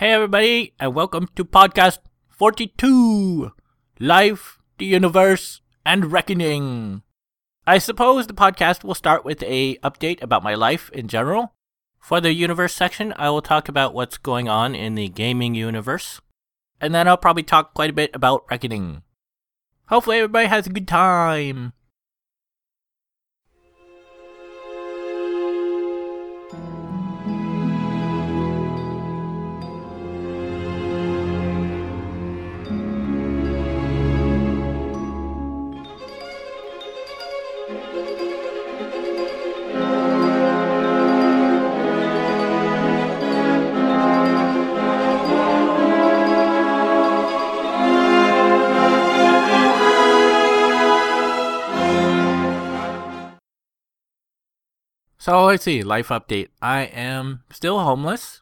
Hey, everybody, and welcome to podcast 42 Life, the Universe, and Reckoning. I suppose the podcast will start with a update about my life in general. For the universe section, I will talk about what's going on in the gaming universe. And then I'll probably talk quite a bit about Reckoning. Hopefully, everybody has a good time. So let's see, life update. I am still homeless.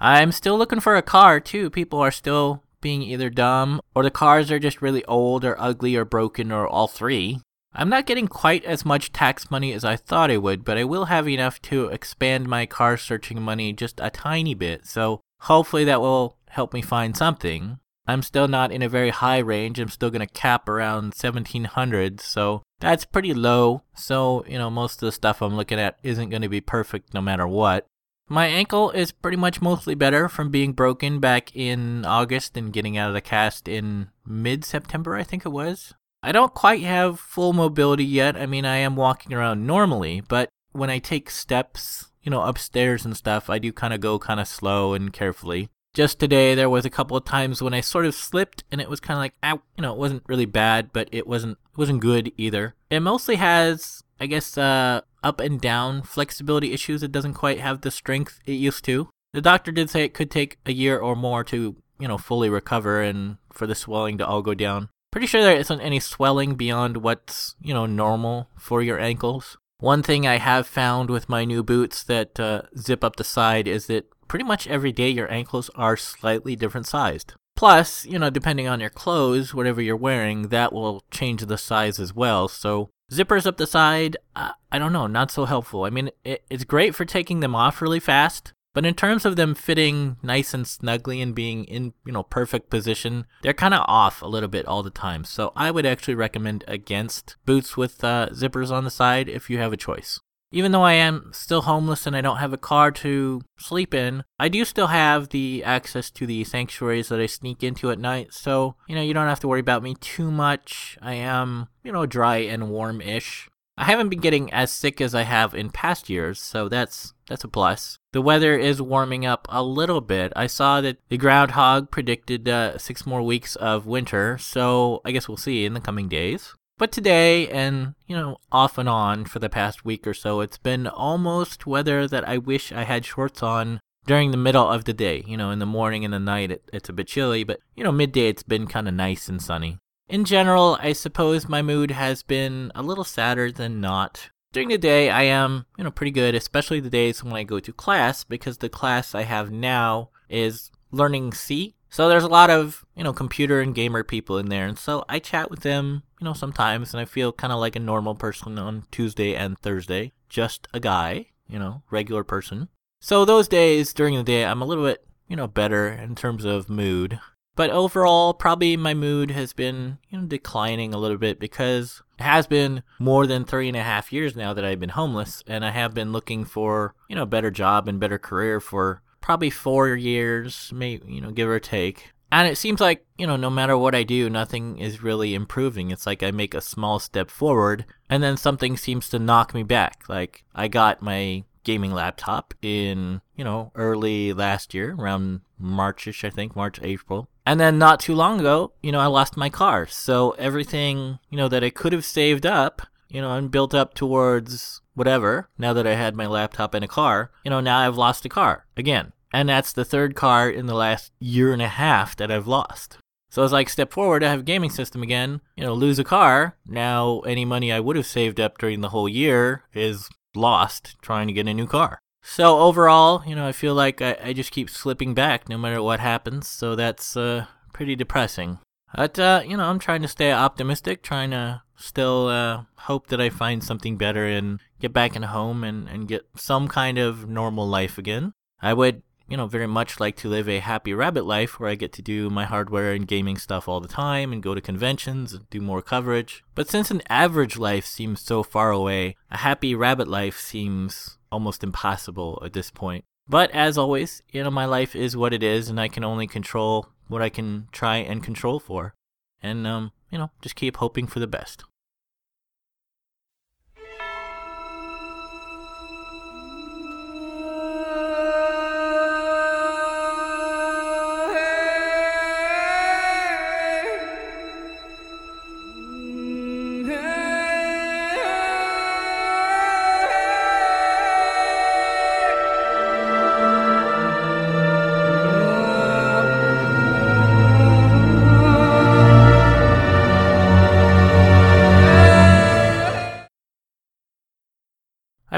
I'm still looking for a car too. People are still being either dumb or the cars are just really old or ugly or broken or all three. I'm not getting quite as much tax money as I thought I would, but I will have enough to expand my car searching money just a tiny bit. So hopefully that will help me find something. I'm still not in a very high range. I'm still going to cap around 1700, so that's pretty low. So, you know, most of the stuff I'm looking at isn't going to be perfect no matter what. My ankle is pretty much mostly better from being broken back in August and getting out of the cast in mid September, I think it was. I don't quite have full mobility yet. I mean, I am walking around normally, but when I take steps, you know, upstairs and stuff, I do kind of go kind of slow and carefully just today there was a couple of times when I sort of slipped and it was kind of like ow, you know, it wasn't really bad, but it wasn't it wasn't good either. It mostly has I guess uh up and down flexibility issues. It doesn't quite have the strength it used to. The doctor did say it could take a year or more to, you know, fully recover and for the swelling to all go down. Pretty sure there isn't any swelling beyond what's, you know, normal for your ankles. One thing I have found with my new boots that uh, zip up the side is that pretty much every day your ankles are slightly different sized. Plus, you know, depending on your clothes, whatever you're wearing, that will change the size as well. So, zippers up the side, uh, I don't know, not so helpful. I mean, it, it's great for taking them off really fast, but in terms of them fitting nice and snugly and being in, you know, perfect position, they're kind of off a little bit all the time. So, I would actually recommend against boots with uh, zippers on the side if you have a choice. Even though I am still homeless and I don't have a car to sleep in, I do still have the access to the sanctuaries that I sneak into at night. So, you know, you don't have to worry about me too much. I am, you know, dry and warm ish. I haven't been getting as sick as I have in past years, so that's that's a plus. The weather is warming up a little bit. I saw that the groundhog predicted uh, six more weeks of winter, so I guess we'll see in the coming days. But today, and you know, off and on for the past week or so, it's been almost weather that I wish I had shorts on during the middle of the day. You know, in the morning and the night, it, it's a bit chilly, but you know, midday it's been kind of nice and sunny. In general, I suppose my mood has been a little sadder than not. During the day, I am, you know, pretty good, especially the days when I go to class, because the class I have now is learning C. So there's a lot of, you know, computer and gamer people in there. And so I chat with them you know, sometimes, and I feel kind of like a normal person on Tuesday and Thursday. Just a guy, you know, regular person. So those days during the day, I'm a little bit, you know, better in terms of mood. But overall, probably my mood has been, you know, declining a little bit because it has been more than three and a half years now that I've been homeless, and I have been looking for, you know, a better job and better career for probably four years, maybe, you know, give or take. And it seems like, you know, no matter what I do, nothing is really improving. It's like I make a small step forward and then something seems to knock me back. Like I got my gaming laptop in, you know, early last year, around Marchish, I think, March, April. And then not too long ago, you know, I lost my car. So everything, you know, that I could have saved up, you know, and built up towards whatever, now that I had my laptop and a car, you know, now I've lost a car again. And that's the third car in the last year and a half that I've lost. So it's like step forward, I have a gaming system again, you know, lose a car. Now any money I would have saved up during the whole year is lost trying to get a new car. So overall, you know, I feel like I, I just keep slipping back no matter what happens. So that's uh, pretty depressing. But, uh, you know, I'm trying to stay optimistic, trying to still uh, hope that I find something better and get back in home and, and get some kind of normal life again. I would you know, very much like to live a happy rabbit life where I get to do my hardware and gaming stuff all the time and go to conventions and do more coverage. But since an average life seems so far away, a happy rabbit life seems almost impossible at this point. But as always, you know, my life is what it is and I can only control what I can try and control for. And, um, you know, just keep hoping for the best.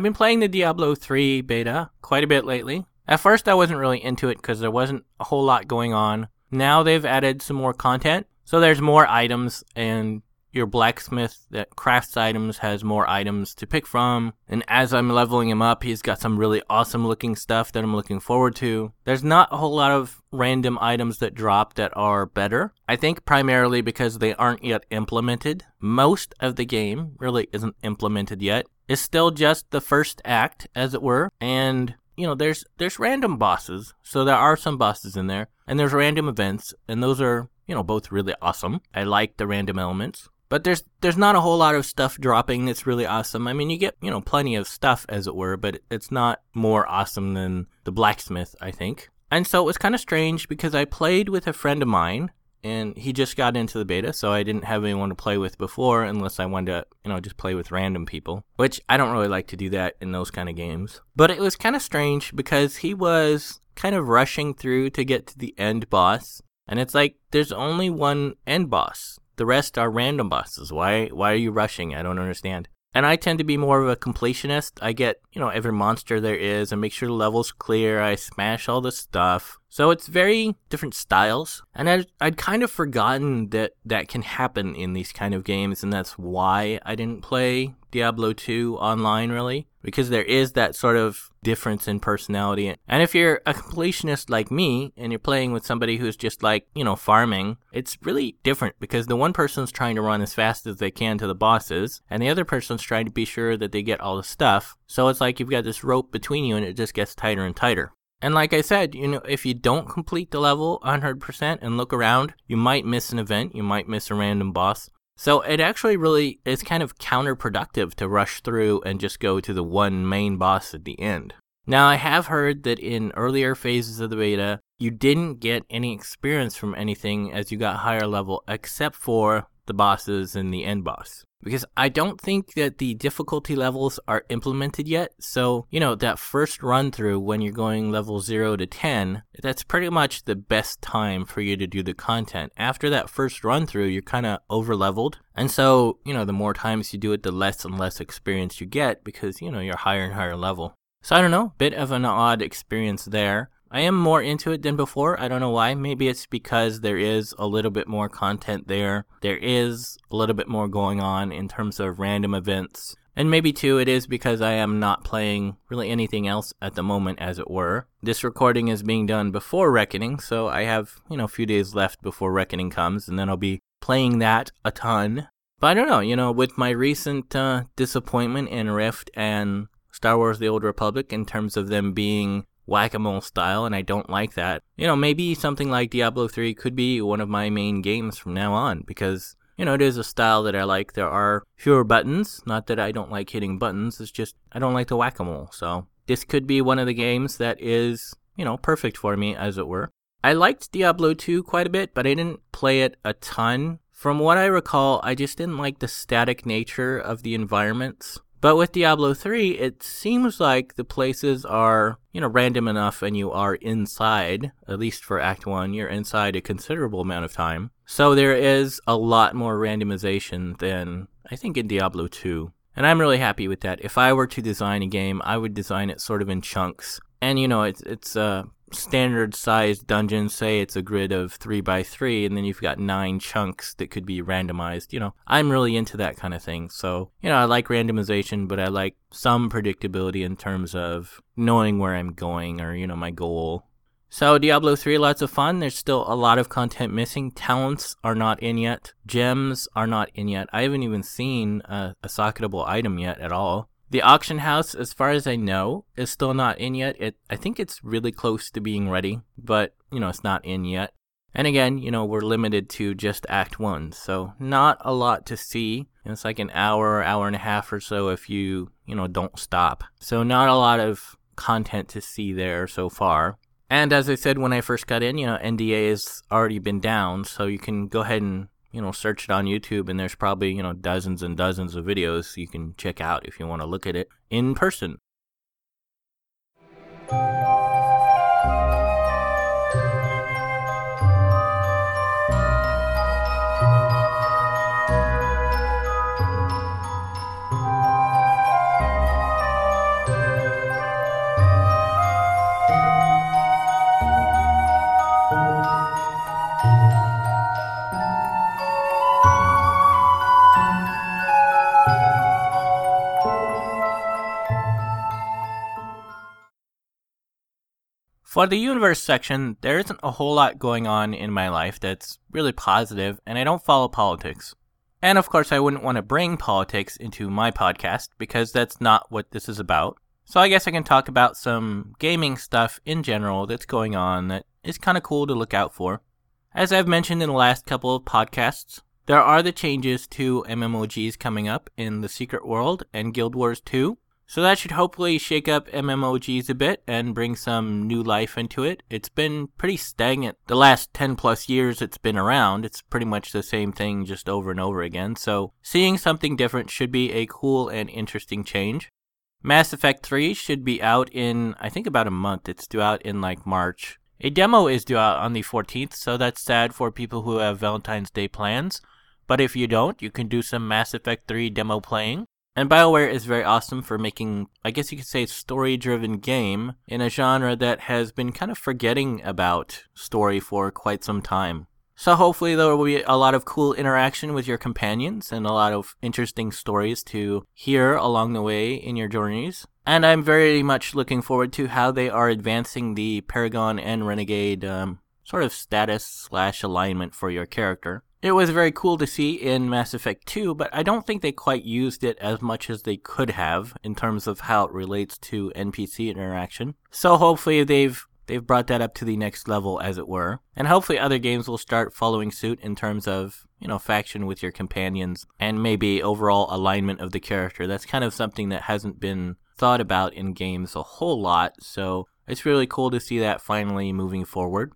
Been playing the Diablo 3 beta quite a bit lately. At first, I wasn't really into it because there wasn't a whole lot going on. Now they've added some more content. So there's more items, and your blacksmith that crafts items has more items to pick from. And as I'm leveling him up, he's got some really awesome looking stuff that I'm looking forward to. There's not a whole lot of random items that drop that are better. I think primarily because they aren't yet implemented. Most of the game really isn't implemented yet. It's still just the first act, as it were, and you know, there's there's random bosses, so there are some bosses in there, and there's random events, and those are you know both really awesome. I like the random elements, but there's there's not a whole lot of stuff dropping that's really awesome. I mean, you get you know plenty of stuff, as it were, but it's not more awesome than the blacksmith, I think. And so it was kind of strange because I played with a friend of mine and he just got into the beta, so I didn't have anyone to play with before unless I wanted to, you know, just play with random people, which I don't really like to do that in those kind of games. But it was kind of strange because he was kind of rushing through to get to the end boss, and it's like there's only one end boss. The rest are random bosses. Why why are you rushing? I don't understand. And I tend to be more of a completionist. I get, you know, every monster there is and make sure the level's clear. I smash all the stuff. So it's very different styles. And I'd, I'd kind of forgotten that that can happen in these kind of games. And that's why I didn't play Diablo 2 online really because there is that sort of difference in personality. And if you're a completionist like me and you're playing with somebody who's just like, you know, farming, it's really different because the one person's trying to run as fast as they can to the bosses and the other person's trying to be sure that they get all the stuff. So it's like you've got this rope between you and it just gets tighter and tighter. And like I said, you know, if you don't complete the level 100% and look around, you might miss an event, you might miss a random boss. So it actually really is kind of counterproductive to rush through and just go to the one main boss at the end. Now, I have heard that in earlier phases of the beta, you didn't get any experience from anything as you got higher level except for the bosses and the end boss because I don't think that the difficulty levels are implemented yet. So, you know, that first run through when you're going level 0 to 10, that's pretty much the best time for you to do the content. After that first run through, you're kind of over leveled. And so, you know, the more times you do it, the less and less experience you get because, you know, you're higher and higher level. So I don't know, bit of an odd experience there. I am more into it than before. I don't know why. Maybe it's because there is a little bit more content there. There is a little bit more going on in terms of random events. And maybe too, it is because I am not playing really anything else at the moment, as it were. This recording is being done before Reckoning, so I have, you know, a few days left before Reckoning comes, and then I'll be playing that a ton. But I don't know, you know, with my recent uh, disappointment in Rift and Star Wars The Old Republic in terms of them being whack a mole style, and I don't like that. You know, maybe something like Diablo 3 could be one of my main games from now on because, you know, it is a style that I like. There are fewer buttons. Not that I don't like hitting buttons, it's just I don't like the whack a mole. So this could be one of the games that is, you know, perfect for me, as it were. I liked Diablo 2 quite a bit, but I didn't play it a ton. From what I recall, I just didn't like the static nature of the environments. But with Diablo 3, it seems like the places are, you know, random enough and you are inside, at least for Act 1, you're inside a considerable amount of time. So there is a lot more randomization than I think in Diablo 2. And I'm really happy with that. If I were to design a game, I would design it sort of in chunks. And you know, it's it's uh standard sized dungeon, say it's a grid of three by three, and then you've got nine chunks that could be randomized. You know, I'm really into that kind of thing. So, you know, I like randomization, but I like some predictability in terms of knowing where I'm going or, you know, my goal. So Diablo 3, lots of fun. There's still a lot of content missing. Talents are not in yet. Gems are not in yet. I haven't even seen a, a socketable item yet at all. The auction house, as far as I know, is still not in yet. It, I think it's really close to being ready, but you know, it's not in yet. And again, you know, we're limited to just Act 1, so not a lot to see. It's like an hour, hour and a half or so if you, you know, don't stop. So not a lot of content to see there so far. And as I said when I first got in, you know, NDA has already been down, so you can go ahead and, you know, search it on YouTube and there's probably, you know, dozens and dozens of videos you can check out if you want to look at it in person. For the universe section, there isn't a whole lot going on in my life that's really positive, and I don't follow politics. And of course, I wouldn't want to bring politics into my podcast because that's not what this is about. So I guess I can talk about some gaming stuff in general that's going on that is kind of cool to look out for. As I've mentioned in the last couple of podcasts, there are the changes to MMOGs coming up in the Secret World and Guild Wars 2. So that should hopefully shake up MMOGs a bit and bring some new life into it. It's been pretty stagnant the last 10 plus years it's been around. It's pretty much the same thing just over and over again. So seeing something different should be a cool and interesting change. Mass Effect 3 should be out in, I think, about a month. It's due out in like March. A demo is due out on the 14th, so that's sad for people who have Valentine's Day plans. But if you don't, you can do some Mass Effect 3 demo playing. And BioWare is very awesome for making, I guess you could say, story driven game in a genre that has been kind of forgetting about story for quite some time. So hopefully there will be a lot of cool interaction with your companions and a lot of interesting stories to hear along the way in your journeys. And I'm very much looking forward to how they are advancing the Paragon and Renegade um, sort of status slash alignment for your character. It was very cool to see in Mass Effect 2, but I don't think they quite used it as much as they could have in terms of how it relates to NPC interaction. So hopefully they've they've brought that up to the next level as it were. And hopefully other games will start following suit in terms of, you know, faction with your companions and maybe overall alignment of the character. That's kind of something that hasn't been thought about in games a whole lot, so it's really cool to see that finally moving forward.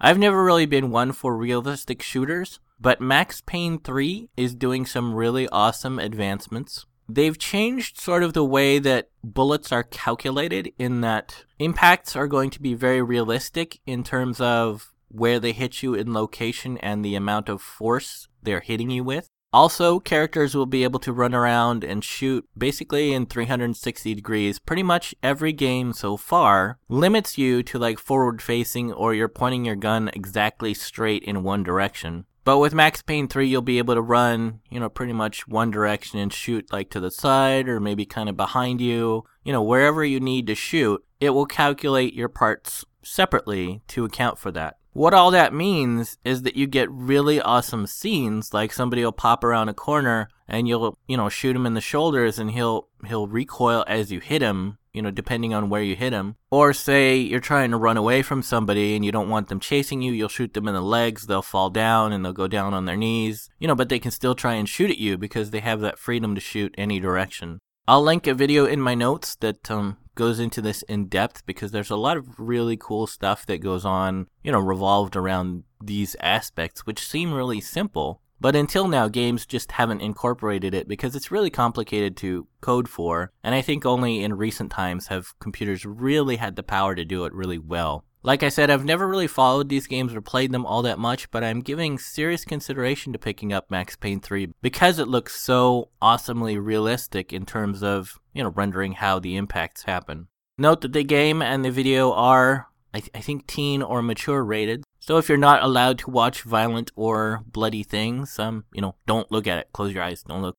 I've never really been one for realistic shooters, but Max Payne 3 is doing some really awesome advancements. They've changed sort of the way that bullets are calculated in that impacts are going to be very realistic in terms of where they hit you in location and the amount of force they're hitting you with. Also, characters will be able to run around and shoot basically in 360 degrees. Pretty much every game so far limits you to like forward facing or you're pointing your gun exactly straight in one direction. But with Max Payne 3, you'll be able to run, you know, pretty much one direction and shoot like to the side or maybe kind of behind you. You know, wherever you need to shoot, it will calculate your parts separately to account for that. What all that means is that you get really awesome scenes, like somebody will pop around a corner and you'll, you know, shoot him in the shoulders and he'll he'll recoil as you hit him, you know, depending on where you hit them. Or say you're trying to run away from somebody and you don't want them chasing you, you'll shoot them in the legs, they'll fall down and they'll go down on their knees. You know, but they can still try and shoot at you because they have that freedom to shoot any direction. I'll link a video in my notes that um, goes into this in depth because there's a lot of really cool stuff that goes on, you know, revolved around these aspects, which seem really simple. But until now, games just haven't incorporated it because it's really complicated to code for, and I think only in recent times have computers really had the power to do it really well. Like I said, I've never really followed these games or played them all that much, but I'm giving serious consideration to picking up Max Payne 3 because it looks so awesomely realistic in terms of, you know, rendering how the impacts happen. Note that the game and the video are, I, th- I think, teen or mature rated. So if you're not allowed to watch violent or bloody things, um, you know, don't look at it. Close your eyes. Don't look.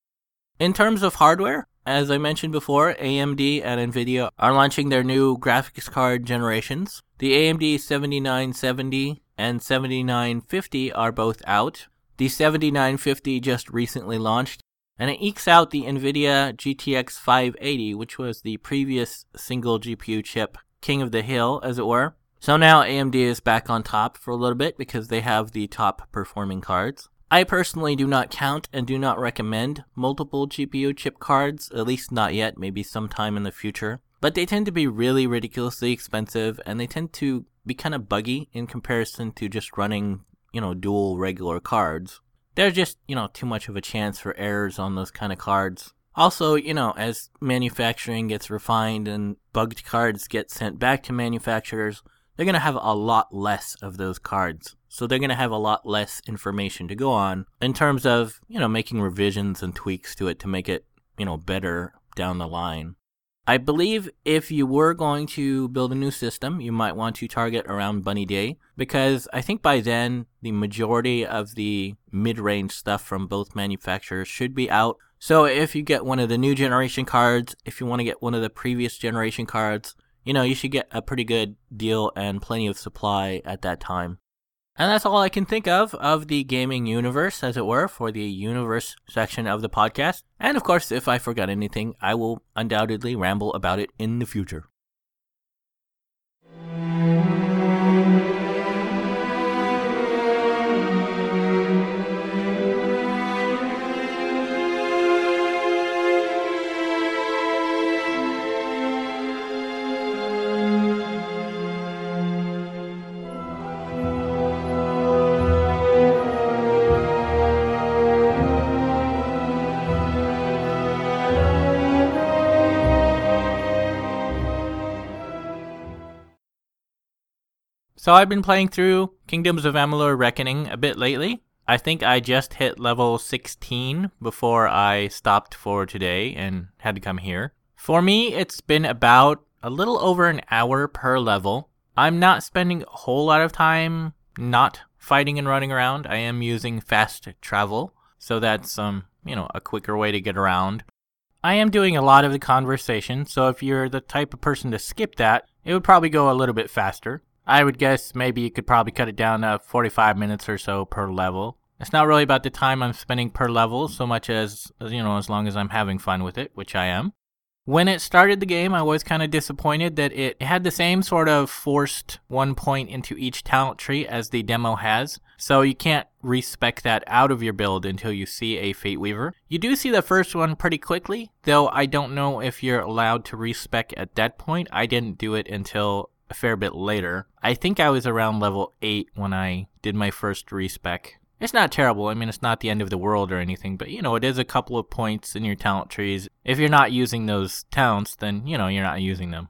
In terms of hardware, As I mentioned before, AMD and Nvidia are launching their new graphics card generations. The AMD 7970 and 7950 are both out. The 7950 just recently launched, and it ekes out the NVIDIA GTX 580, which was the previous single GPU chip king of the hill, as it were. So now AMD is back on top for a little bit because they have the top performing cards. I personally do not count and do not recommend multiple GPU chip cards, at least not yet, maybe sometime in the future. But they tend to be really ridiculously expensive and they tend to be kind of buggy in comparison to just running you know, dual regular cards. There's just, you know, too much of a chance for errors on those kind of cards. Also, you know, as manufacturing gets refined and bugged cards get sent back to manufacturers, they're going to have a lot less of those cards. So they're going to have a lot less information to go on in terms of, you know, making revisions and tweaks to it to make it, you know, better down the line. I believe if you were going to build a new system, you might want to target around Bunny Day because I think by then the majority of the mid range stuff from both manufacturers should be out. So if you get one of the new generation cards, if you want to get one of the previous generation cards, you know, you should get a pretty good deal and plenty of supply at that time. And that's all I can think of of the gaming universe, as it were, for the universe section of the podcast. And of course, if I forgot anything, I will undoubtedly ramble about it in the future. So I've been playing through Kingdoms of Amalur Reckoning a bit lately. I think I just hit level 16 before I stopped for today and had to come here. For me, it's been about a little over an hour per level. I'm not spending a whole lot of time not fighting and running around. I am using fast travel, so that's um, you know, a quicker way to get around. I am doing a lot of the conversation, so if you're the type of person to skip that, it would probably go a little bit faster. I would guess maybe you could probably cut it down to 45 minutes or so per level. It's not really about the time I'm spending per level so much as, you know, as long as I'm having fun with it, which I am. When it started the game, I was kind of disappointed that it had the same sort of forced one point into each talent tree as the demo has. So you can't respec that out of your build until you see a Fate Weaver. You do see the first one pretty quickly, though I don't know if you're allowed to respec at that point. I didn't do it until a fair bit later. I think I was around level 8 when I did my first respec. It's not terrible. I mean, it's not the end of the world or anything, but you know, it is a couple of points in your talent trees. If you're not using those talents, then you know, you're not using them.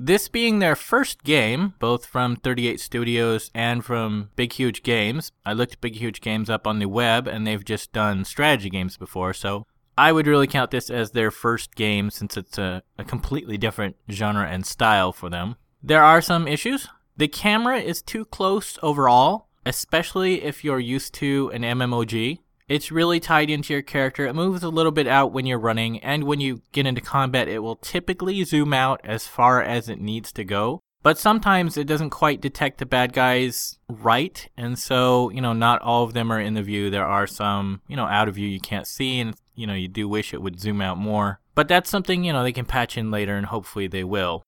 This being their first game, both from 38 Studios and from Big Huge Games, I looked Big Huge Games up on the web and they've just done strategy games before, so I would really count this as their first game since it's a, a completely different genre and style for them. There are some issues. The camera is too close overall, especially if you're used to an MMOG. It's really tied into your character. It moves a little bit out when you're running, and when you get into combat, it will typically zoom out as far as it needs to go. But sometimes it doesn't quite detect the bad guys right, and so, you know, not all of them are in the view. There are some, you know, out of view you can't see, and, you know, you do wish it would zoom out more. But that's something, you know, they can patch in later, and hopefully they will.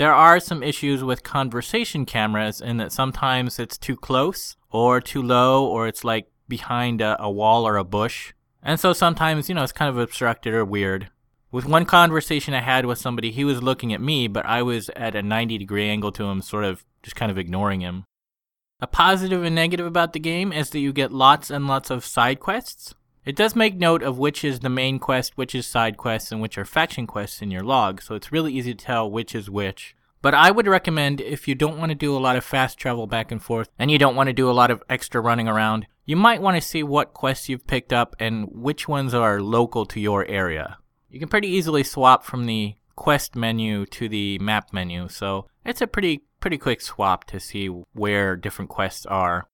There are some issues with conversation cameras in that sometimes it's too close or too low or it's like behind a, a wall or a bush. And so sometimes, you know, it's kind of obstructed or weird. With one conversation I had with somebody, he was looking at me, but I was at a 90 degree angle to him, sort of just kind of ignoring him. A positive and negative about the game is that you get lots and lots of side quests. It does make note of which is the main quest, which is side quests, and which are faction quests in your log, so it's really easy to tell which is which. But I would recommend if you don't want to do a lot of fast travel back and forth and you don't want to do a lot of extra running around, you might want to see what quests you've picked up and which ones are local to your area. You can pretty easily swap from the quest menu to the map menu, so it's a pretty pretty quick swap to see where different quests are.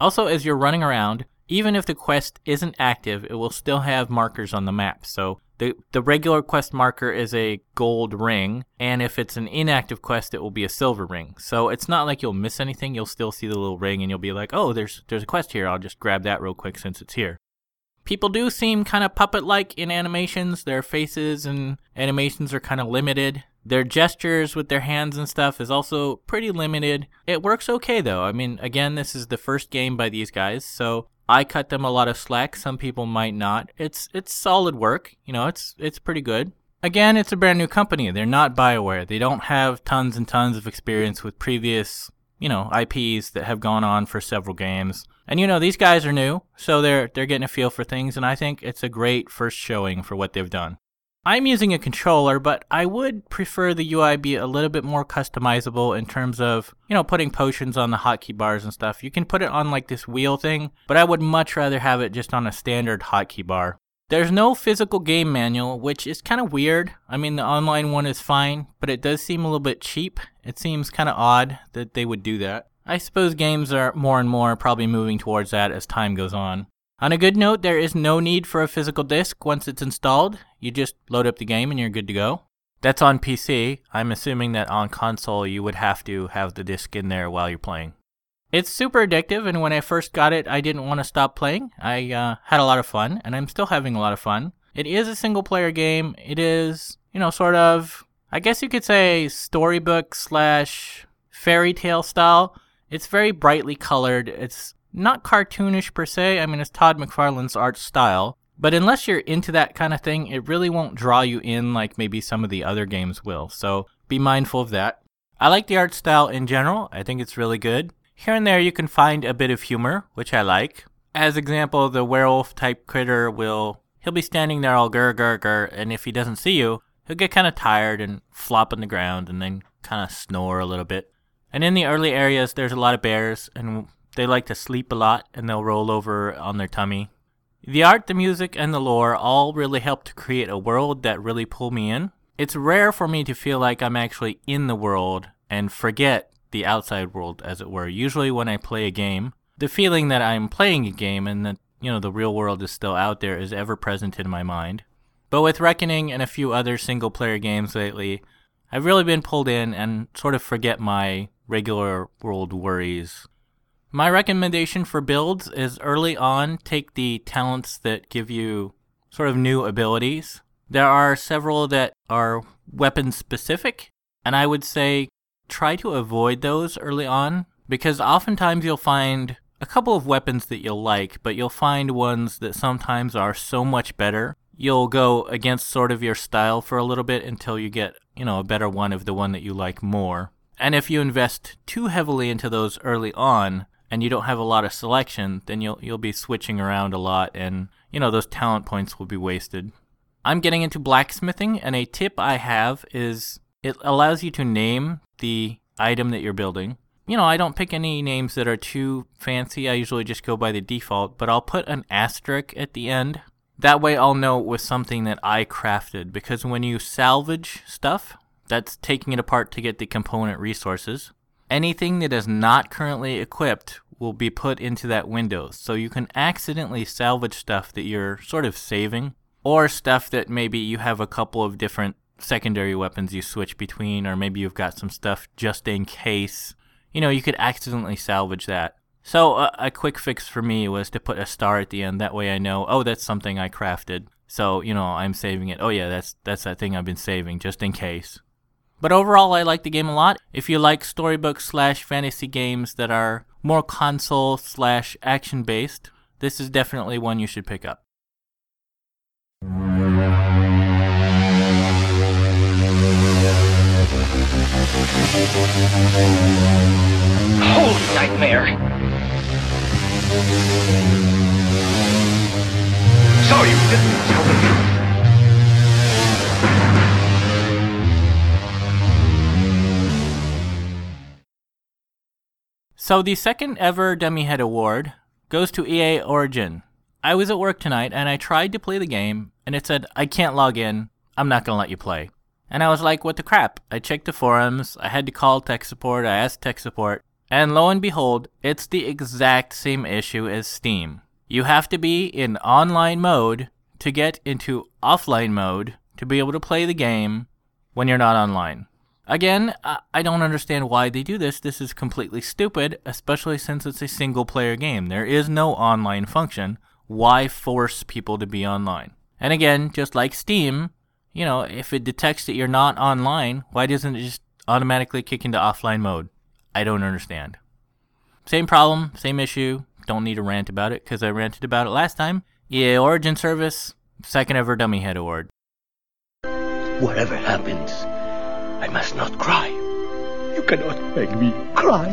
Also, as you're running around, even if the quest isn't active, it will still have markers on the map. So The, the regular quest marker is a gold ring, and if it's an inactive quest, it will be a silver ring. So it's not like you'll miss anything. You'll still see the little ring, and you'll be like, oh, there's there's a quest here. I'll just grab that real quick since it's here. People do seem kind of puppet like in animations. Their faces and animations are kind of limited. Their gestures with their hands and stuff is also pretty limited. It works okay though. I mean, again, this is the first game by these guys, so I cut them a lot of slack. Some people might not. It's it's solid work. You know, it's it's pretty good. Again, it's a brand new company. They're not BioWare. They don't have tons and tons of experience with previous, you know, IPs that have gone on for several games. And you know, these guys are new, so they're they're getting a feel for things and I think it's a great first showing for what they've done. I'm using a controller, but I would prefer the UI be a little bit more customizable in terms of, you know, putting potions on the hotkey bars and stuff. You can put it on like this wheel thing, but I would much rather have it just on a standard hotkey bar. There's no physical game manual, which is kind of weird. I mean, the online one is fine, but it does seem a little bit cheap. It seems kind of odd that they would do that. I suppose games are more and more probably moving towards that as time goes on. On a good note, there is no need for a physical disc once it's installed. You just load up the game and you're good to go. That's on PC. I'm assuming that on console you would have to have the disc in there while you're playing. It's super addictive, and when I first got it, I didn't want to stop playing. I uh, had a lot of fun, and I'm still having a lot of fun. It is a single player game. It is, you know, sort of, I guess you could say, storybook slash fairy tale style. It's very brightly colored. It's not cartoonish per se. I mean, it's Todd McFarlane's art style. But unless you're into that kind of thing, it really won't draw you in like maybe some of the other games will. So be mindful of that. I like the art style in general. I think it's really good. Here and there you can find a bit of humor, which I like. As example, the werewolf type critter will he'll be standing there all gur gur gur, and if he doesn't see you, he'll get kind of tired and flop on the ground and then kind of snore a little bit. And in the early areas, there's a lot of bears, and they like to sleep a lot, and they'll roll over on their tummy. The art, the music, and the lore all really help to create a world that really pull me in. It's rare for me to feel like I'm actually in the world and forget the outside world, as it were. Usually, when I play a game, the feeling that I'm playing a game and that, you know, the real world is still out there is ever present in my mind. But with Reckoning and a few other single player games lately, I've really been pulled in and sort of forget my regular world worries. My recommendation for builds is early on take the talents that give you sort of new abilities. There are several that are weapon specific, and I would say try to avoid those early on because oftentimes you'll find a couple of weapons that you'll like, but you'll find ones that sometimes are so much better. You'll go against sort of your style for a little bit until you get, you know, a better one of the one that you like more. And if you invest too heavily into those early on and you don't have a lot of selection, then you'll you'll be switching around a lot and you know those talent points will be wasted. I'm getting into blacksmithing and a tip I have is it allows you to name the item that you're building. You know, I don't pick any names that are too fancy. I usually just go by the default, but I'll put an asterisk at the end. That way I'll know it was something that I crafted because when you salvage stuff, that's taking it apart to get the component resources. Anything that is not currently equipped will be put into that window. So you can accidentally salvage stuff that you're sort of saving, or stuff that maybe you have a couple of different secondary weapons you switch between, or maybe you've got some stuff just in case. You know, you could accidentally salvage that. So uh, a quick fix for me was to put a star at the end. That way I know, oh, that's something I crafted. So you know, I'm saving it. Oh yeah, that's that's that thing I've been saving just in case. But overall, I like the game a lot. If you like storybook slash fantasy games that are more console slash action based, this is definitely one you should pick up. Holy nightmare! So you didn't tell the So the second ever Dummy Head Award goes to EA Origin. I was at work tonight and I tried to play the game and it said, I can't log in. I'm not gonna let you play. And I was like, what the crap? I checked the forums, I had to call tech support, I asked tech support, and lo and behold, it's the exact same issue as Steam. You have to be in online mode to get into offline mode to be able to play the game when you're not online. Again, I don't understand why they do this. This is completely stupid, especially since it's a single player game. There is no online function. Why force people to be online? And again, just like Steam, you know, if it detects that you're not online, why doesn't it just automatically kick into offline mode? I don't understand. Same problem, same issue. Don't need to rant about it because I ranted about it last time. EA Origin Service, second ever Dummy Head Award. Whatever happens, I must not cry. You cannot make me cry.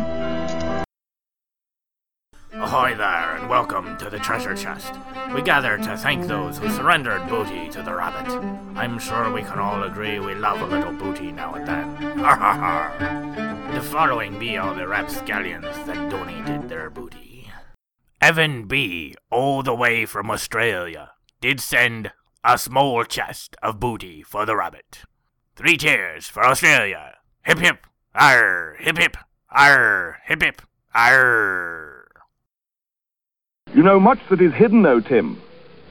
Ahoy there, and welcome to the treasure chest. We gather to thank those who surrendered booty to the rabbit. I'm sure we can all agree we love a little booty now and then. Ha ha ha. The following be all the rapscallions that donated their booty. Evan B., all the way from Australia, did send a small chest of booty for the rabbit. Three cheers for Australia. Hip hip, arr, hip hip, arr, hip hip, arr. You know much that is hidden, though, Tim.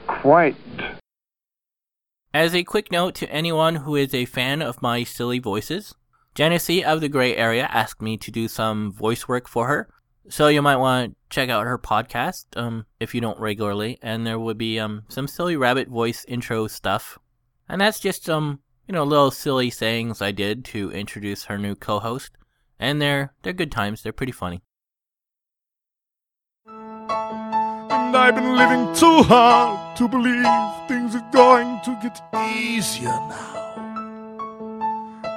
Quite. As a quick note to anyone who is a fan of my silly voices, Genesee of the Gray Area asked me to do some voice work for her. So you might want to check out her podcast um, if you don't regularly, and there would be um, some silly rabbit voice intro stuff. And that's just some, you know, little silly sayings I did to introduce her new co-host. And they're they're good times. They're pretty funny. And I've been living too hard to believe things are going to get easier now.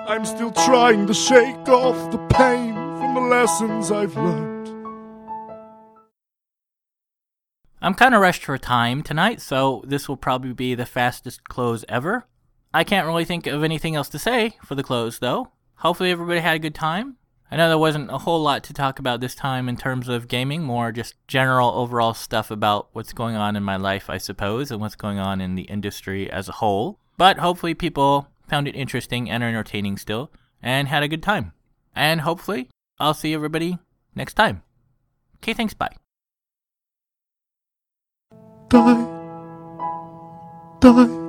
I'm still trying to shake off the pain from the lessons I've learned. I'm kind of rushed for time tonight, so this will probably be the fastest close ever. I can't really think of anything else to say for the close, though. Hopefully, everybody had a good time. I know there wasn't a whole lot to talk about this time in terms of gaming, more just general overall stuff about what's going on in my life, I suppose, and what's going on in the industry as a whole. But hopefully, people found it interesting and entertaining still, and had a good time. And hopefully, I'll see everybody next time. Okay, thanks, bye. Die. Die.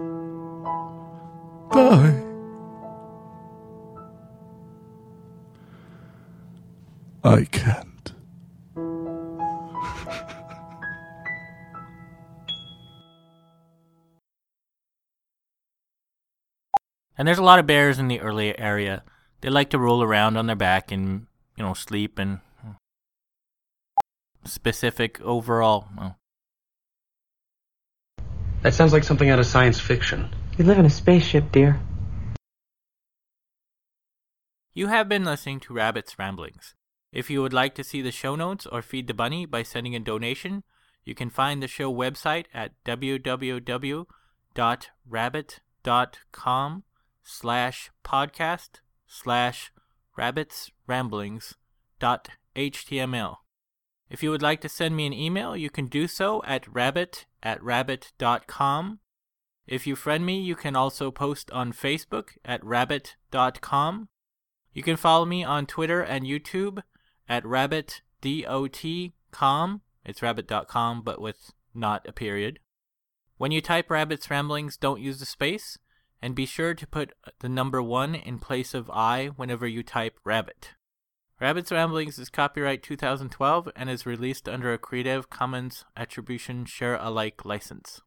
Die. I can't. And there's a lot of bears in the early area. They like to roll around on their back and, you know, sleep and specific overall. Well, That sounds like something out of science fiction. You live in a spaceship, dear. You have been listening to Rabbit's Ramblings. If you would like to see the show notes or feed the bunny by sending a donation, you can find the show website at www.rabbit.com slash podcast slash rabbits ramblings dot html. If you would like to send me an email, you can do so at rabbit at rabbit.com. If you friend me, you can also post on Facebook at rabbit.com. You can follow me on Twitter and YouTube at rabbitdot.com. It's rabbit.com, but with not a period. When you type Rabbit's Ramblings, don't use the space, and be sure to put the number one in place of I whenever you type rabbit. Rabbit's Ramblings is copyright 2012 and is released under a Creative Commons Attribution Share Alike license.